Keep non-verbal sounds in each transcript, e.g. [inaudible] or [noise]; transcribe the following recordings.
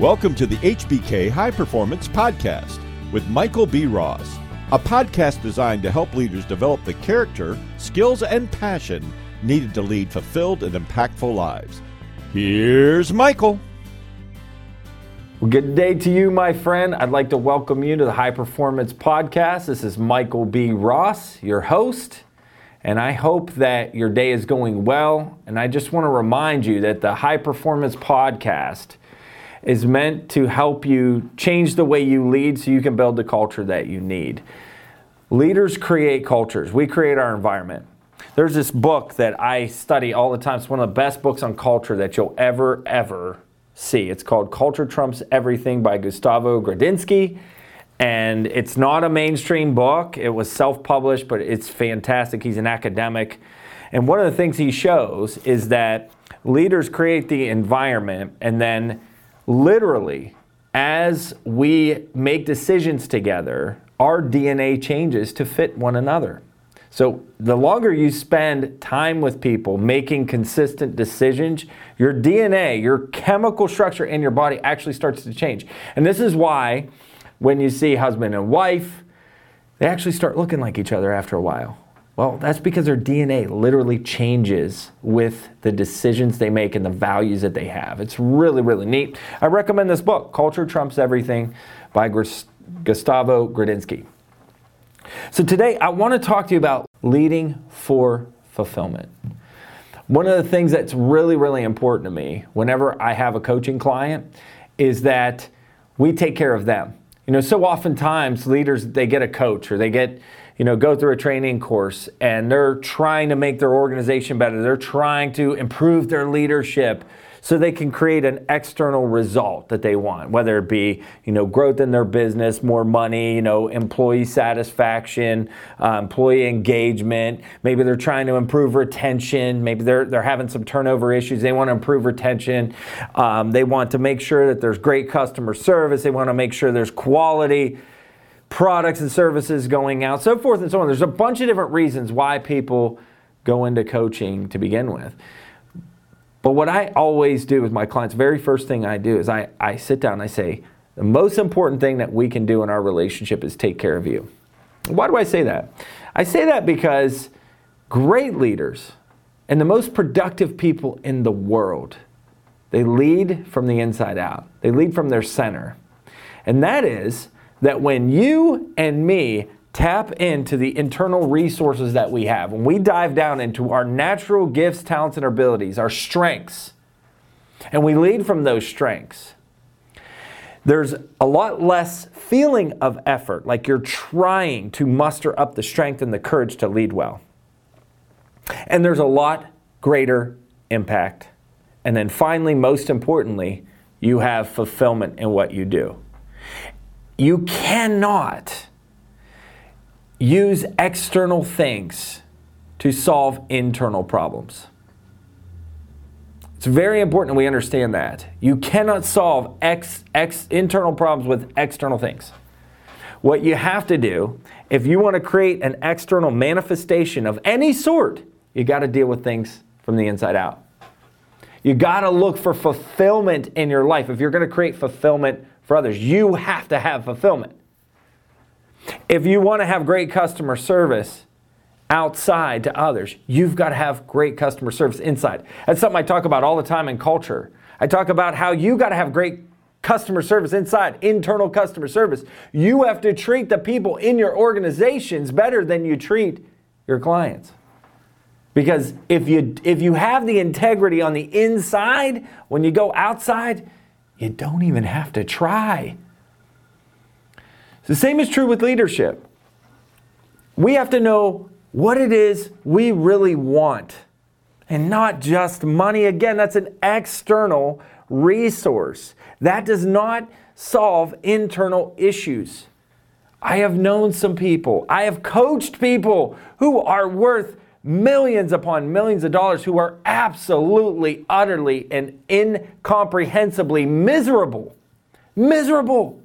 Welcome to the HBK High Performance Podcast with Michael B. Ross, a podcast designed to help leaders develop the character, skills, and passion needed to lead fulfilled and impactful lives. Here's Michael. Well, good day to you, my friend. I'd like to welcome you to the High Performance Podcast. This is Michael B. Ross, your host, and I hope that your day is going well. And I just want to remind you that the High Performance Podcast is meant to help you change the way you lead so you can build the culture that you need. Leaders create cultures, we create our environment. There's this book that I study all the time. It's one of the best books on culture that you'll ever, ever see. It's called Culture Trumps Everything by Gustavo Grodnitzky. And it's not a mainstream book. It was self published, but it's fantastic. He's an academic. And one of the things he shows is that leaders create the environment and then literally, as we make decisions together, our DNA changes to fit one another. So, the longer you spend time with people making consistent decisions, your DNA, your chemical structure in your body actually starts to change. And this is why when you see husband and wife, they actually start looking like each other after a while. Well, that's because their DNA literally changes with the decisions they make and the values that they have. It's really, really neat. I recommend this book, Culture Trumps Everything by Gustavo Grodnitzky. So today I want to talk to you about leading for fulfillment. One of the things that's really, really important to me whenever I have a coaching client is that we take care of them. You know, so oftentimes leaders, they get a coach or they get you know, go through a training course and they're trying to make their organization better. They're trying to improve their leadership so they can create an external result that they want, whether it be, you know, growth in their business, more money, you know, employee satisfaction, uh, employee engagement. Maybe they're trying to improve retention. Maybe they're, they're having some turnover issues. They want to improve retention. Um, they want to make sure that there's great customer service. They want to make sure there's quality products and services going out, so forth and so on. There's a bunch of different reasons why people go into coaching to begin with. But what I always do with my clients, very first thing I do is I, I sit down and I say, the most important thing that we can do in our relationship is take care of you. Why do I say that? I say that because great leaders and the most productive people in the world, they lead from the inside out. They lead from their center. And that is that when you and me tap into the internal resources that we have, when we dive down into our natural gifts, talents, and abilities, our strengths, and we lead from those strengths, there's a lot less feeling of effort, like you're trying to muster up the strength and the courage to lead well. And there's a lot greater impact. And then finally, most importantly, you have fulfillment in what you do. You cannot use external things to solve internal problems. It's very important we understand that. You cannot solve ex, ex, internal problems with external things. What you have to do, if you want to create an external manifestation of any sort, you got to deal with things from the inside out. You got to look for fulfillment in your life. If you're going to create fulfillment for others. You have to have fulfillment. If you want to have great customer service outside to others, you've got to have great customer service inside. That's something I talk about all the time in culture. I talk about how you got to have great customer service inside, internal customer service. You have to treat the people in your organizations better than you treat your clients. Because if you if you have the integrity on the inside, when you go outside, you don't even have to try. The same is true with leadership. We have to know what it is we really want and not just money. Again, that's an external resource. That does not solve internal issues. I have known some people, I have coached people who are worth millions upon millions of dollars who are absolutely, utterly, and incomprehensibly miserable. Miserable.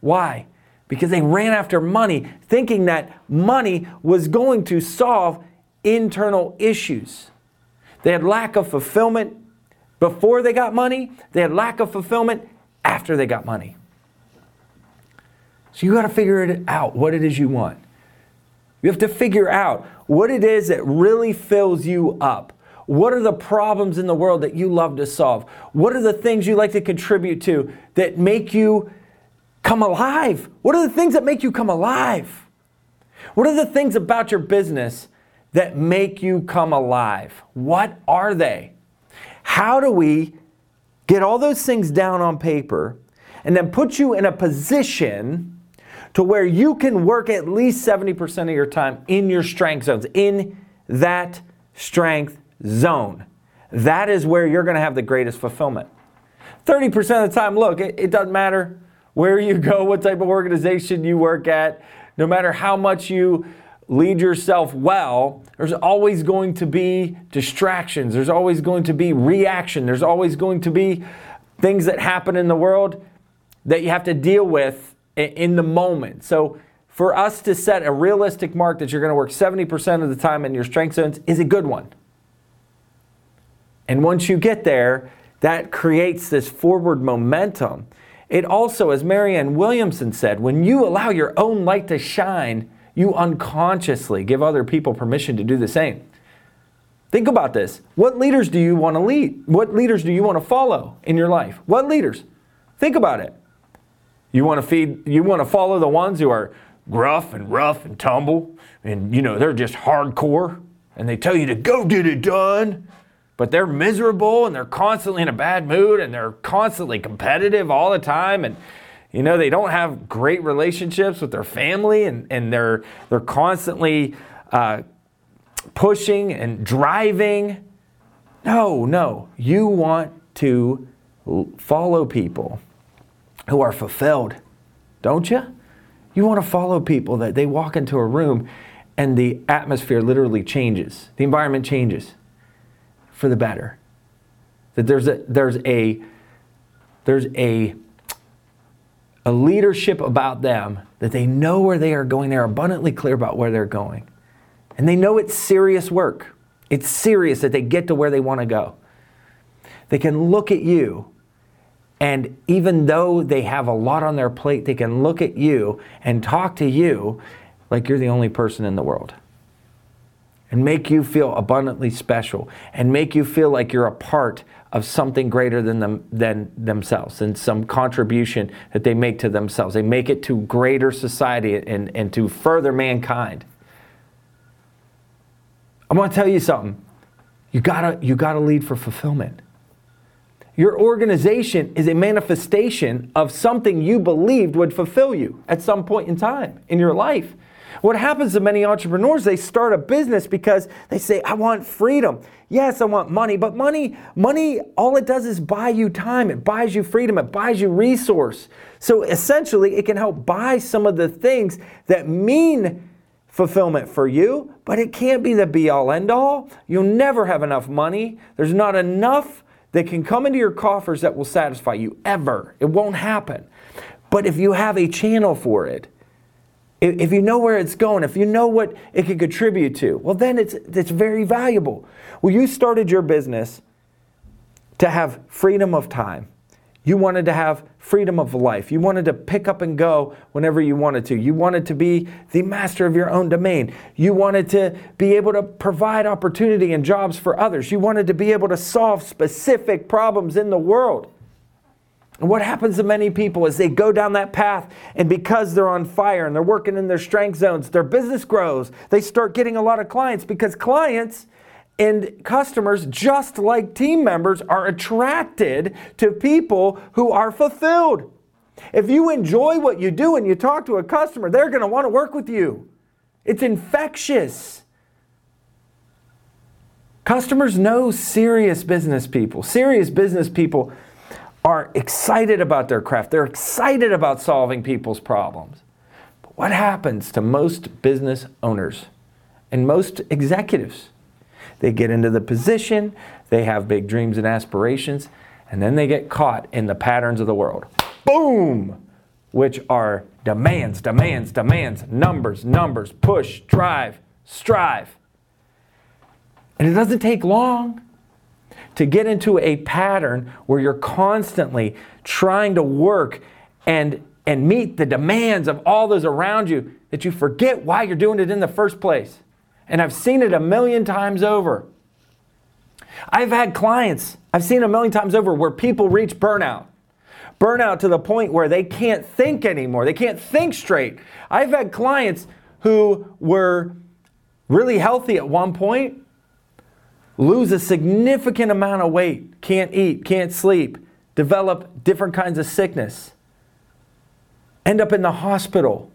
Why? Because they ran after money, thinking that money was going to solve internal issues. They had lack of fulfillment before they got money, they had lack of fulfillment after they got money. So you got to figure it out what it is you want. You have to figure out what it is that really fills you up. What are the problems in the world that you love to solve? What are the things you like to contribute to that make you come alive? What are the things that make you come alive? What are the things about your business that make you come alive? What are they? How do we get all those things down on paper and then put you in a position to where you can work at least 70% of your time in your strength zones, in that strength zone. That is where you're going to have the greatest fulfillment. 30% of the time, look, it, it, doesn't matter where you go, [laughs] what type of organization you work at, no matter how much you lead yourself well, there's always going to be distractions. There's always going to be reaction. There's always going to be things that happen in the world that you have to deal with in the moment. So, for us to set a realistic mark that you're going to work 70% of the time in your strength zones is a good one. And once you get there, that creates this forward momentum. It also, as Marianne Williamson said, when you allow your own light to shine, you unconsciously give other people permission to do the same. Think about this. What leaders do you want to lead? What leaders do you want to follow in your life? What leaders? Think about it. You want to feed you want to follow the ones who are gruff and rough and tumble and you know, they're just hardcore and they tell you to go get it done but they're miserable and they're constantly in a bad mood and they're constantly competitive all the time and you know they don't have great relationships with their family and, and they're they're constantly uh, pushing and driving. No no you want to follow people who are fulfilled don't you you want to follow people that they walk into a room and the atmosphere literally changes the environment changes for the better. That there's a there's a there's a a leadership about them that they know where they are going. They're abundantly clear about where they're going. And they know it's serious work. It's serious that they get to where they want to go. They can look at you, and even though they have a lot on their plate, they can look at you and talk to you like you're the only person in the world and make you feel abundantly special and make you feel like you're a part of something greater than them than themselves and some contribution that they make to themselves. They make it to greater society and, and to further mankind. I want to tell you something. You gotta you gotta lead for fulfillment. Your organization is a manifestation of something you believed would fulfill you at some point in time in your life. What happens to many entrepreneurs, they start a business because they say, I want freedom. Yes, I want money, but money, money, all it does is buy you time. It buys you freedom. It buys you resource. So essentially, it can help buy some of the things that mean fulfillment for you, but it can't be the be all end all. You'll never have enough money. There's not enough that can come into your coffers that will satisfy you ever. It won't happen. But if you have a channel for it, if you know where it's going, if you know what it can contribute to, well, then it's, it's very valuable. Well, you started your business to have freedom of time. You wanted to have freedom of life. You wanted to pick up and go whenever you wanted to. You wanted to be the master of your own domain. You wanted to be able to provide opportunity and jobs for others. You wanted to be able to solve specific problems in the world. And what happens to many people is they go down that path, and because they're on fire and they're working in their strength zones, their business grows. They start getting a lot of clients because clients and customers, just like team members, are attracted to people who are fulfilled. If you enjoy what you do and you talk to a customer, they're going to want to work with you. It's infectious. Customers know serious business people. Serious business people are excited about their craft. They're excited about solving people's problems. But what happens to most business owners and most executives? They get into the position, they have big dreams and aspirations, and then they get caught in the patterns of the world. Boom! Which are demands, demands, demands, numbers, numbers, push, drive, strive. And it doesn't take long to get into a pattern where you're constantly trying to work and, and meet the demands of all those around you that you forget why you're doing it in the first place. And I've seen it a million times over. I've had clients, I've seen a million times over where people reach burnout. Burnout to the point where they can't think anymore. They can't think straight. I've had clients who were really healthy at one point lose a significant amount of weight, can't eat, can't sleep, develop different kinds of sickness, end up in the hospital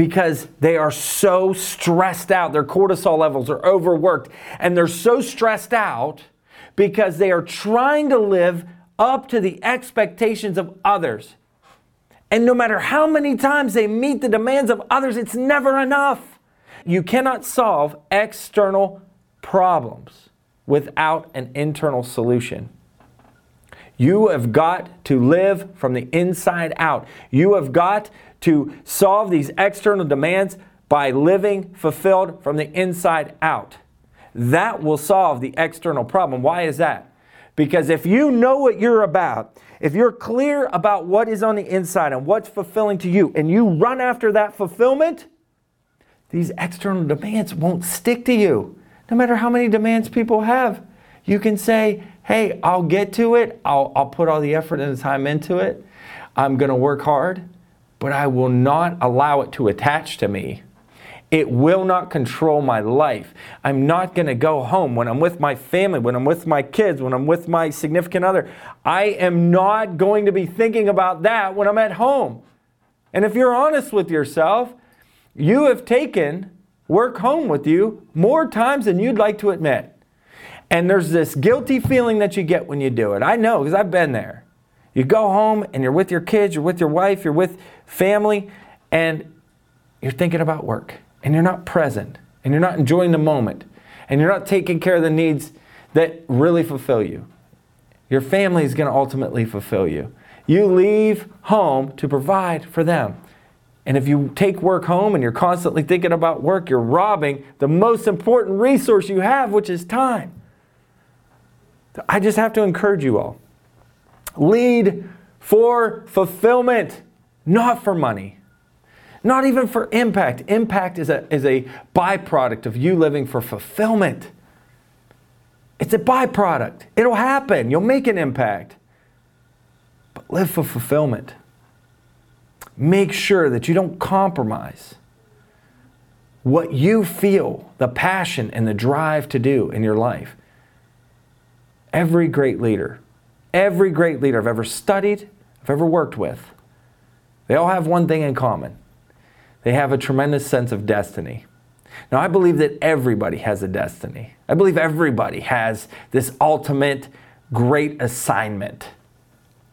because they are so stressed out. Their cortisol levels are overworked, and they're so stressed out because they are trying to live up to the expectations of others. And no matter how many times they meet the demands of others, it's never enough. You cannot solve external problems without an internal solution. You have got to live from the inside out. You have got to solve these external demands by living fulfilled from the inside out. That will solve the external problem. Why is that? Because if you know what you're about, if you're clear about what is on the inside and what's fulfilling to you, and you run after that fulfillment, these external demands won't stick to you. No matter how many demands people have, you can say, hey, I'll get to it. I'll, I'll put all the effort and the time into it. I'm going to work hard but I will not allow it to attach to me. It will not control my life. I'm not going to go home when I'm with my family, when I'm with my kids, when I'm with my significant other. I am not going to be thinking about that when I'm at home. And if you're honest with yourself, you have taken work home with you more times than you'd like to admit. And there's this guilty feeling that you get when you do it. I know because I've been there. You go home and you're with your kids, you're with your wife, you're with family, and you're thinking about work and you're not present and you're not enjoying the moment and you're not taking care of the needs that really fulfill you. Your family is going to ultimately fulfill you. You leave home to provide for them. And if you take work home and you're constantly thinking about work, you're robbing the most important resource you have, which is time. I just have to encourage you all lead for fulfillment, not for money. Not even for impact. Impact is a, is a byproduct of you living for fulfillment. It's a byproduct. It'll happen. You'll make an impact. But live for fulfillment. Make sure that you don't compromise what you feel, the passion and the drive to do in your life. Every great leader Every great leader I've ever studied, I've ever worked with, they all have one thing in common they have a tremendous sense of destiny. Now, I believe that everybody has a destiny. I believe everybody has this ultimate great assignment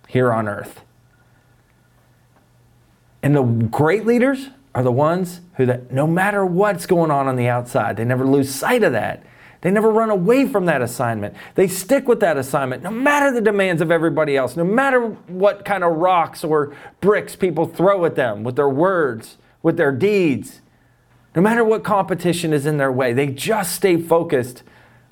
here on earth. And the great leaders are the ones who that no matter what's going on on the outside, they never lose sight of that. They never run away from that assignment. They stick with that assignment no matter the demands of everybody else, no matter what kind of rocks or bricks people throw at them with their words, with their deeds. No matter what competition is in their way, they just stay focused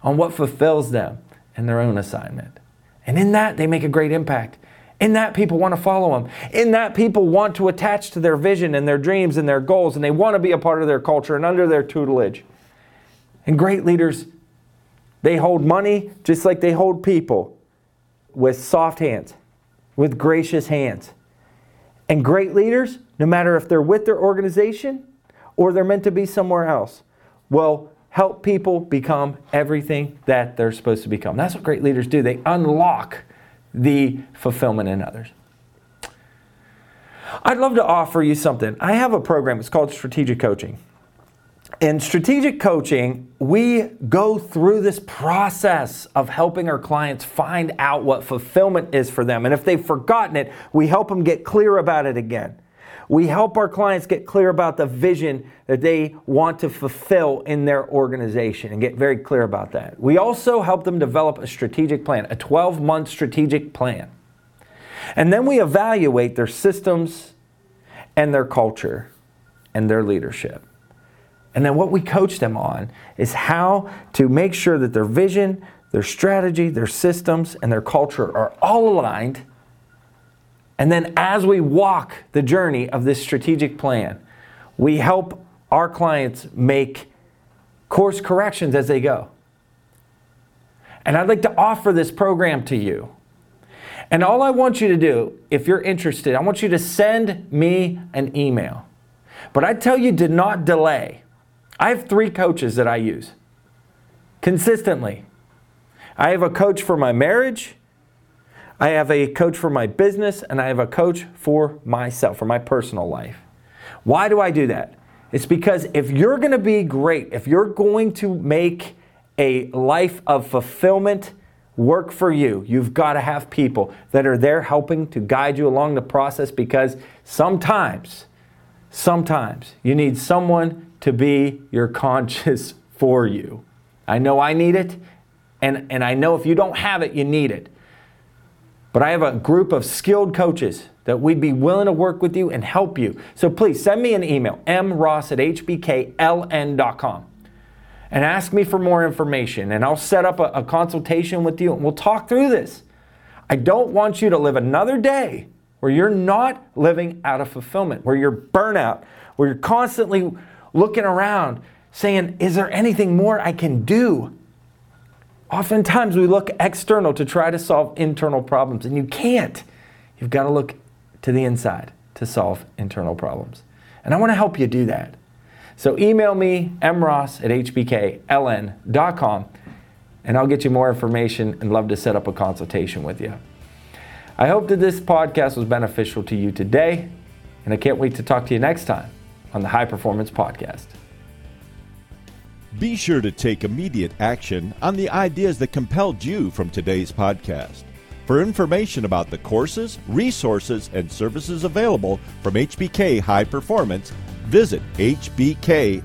on what fulfills them and their own assignment. And in that, they make a great impact. In that, people want to follow them. In that, people want to attach to their vision and their dreams and their goals, and they want to be a part of their culture and under their tutelage. And great leaders they hold money just like they hold people with soft hands, with gracious hands. And great leaders, no matter if they're with their organization or they're meant to be somewhere else, will help people become everything that they're supposed to become. That's what great leaders do. They unlock the fulfillment in others. I'd love to offer you something. I have a program, it's called Strategic Coaching in strategic coaching, we go through this process of helping our clients find out what fulfillment is for them. And if they've forgotten it, we help them get clear about it again. We help our clients get clear about the vision that they want to fulfill in their organization and get very clear about that. We also help them develop a strategic plan, a 12 month strategic plan. And then we evaluate their systems and their culture and their leadership. And then what we coach them on is how to make sure that their vision, their strategy, their systems, and their culture are all aligned. And then as we walk the journey of this strategic plan, we help our clients make course corrections as they go. And I'd like to offer this program to you. And all I want you to do, if you're interested, I want you to send me an email. But I tell you do not delay. I have three coaches that I use consistently. I have a coach for my marriage, I have a coach for my business, and I have a coach for myself, for my personal life. Why do I do that? It's because if you're going to be great, if you're going to make a life of fulfillment work for you, you've got to have people that are there helping to guide you along the process because sometimes, sometimes you need someone to be your conscience [laughs] for you. I know I need it, and, and I know if you don't have it, you need it. But I have a group of skilled coaches that we'd be willing to work with you and help you. So please send me an email, mross at hbkln.com, and ask me for more information. And I'll set up a, a consultation with you and we'll talk through this. I don't want you to live another day where you're not living out of fulfillment, where you're burnout, where you're constantly looking around saying, Is there anything more I can do? Oftentimes we look external to try to solve internal problems, and you can't. You've got to look to the inside to solve internal problems. And I want to help you do that. So email me, mross at hbkln.com, and I'll get you more information and love to set up a consultation with you. I hope that this podcast was beneficial to you today, and I can't wait to talk to you next time on the High Performance Podcast. Be sure to take immediate action on the ideas that compelled you from today's podcast. For information about the courses, resources, and services available from HBK High Performance, visit hbkln.com.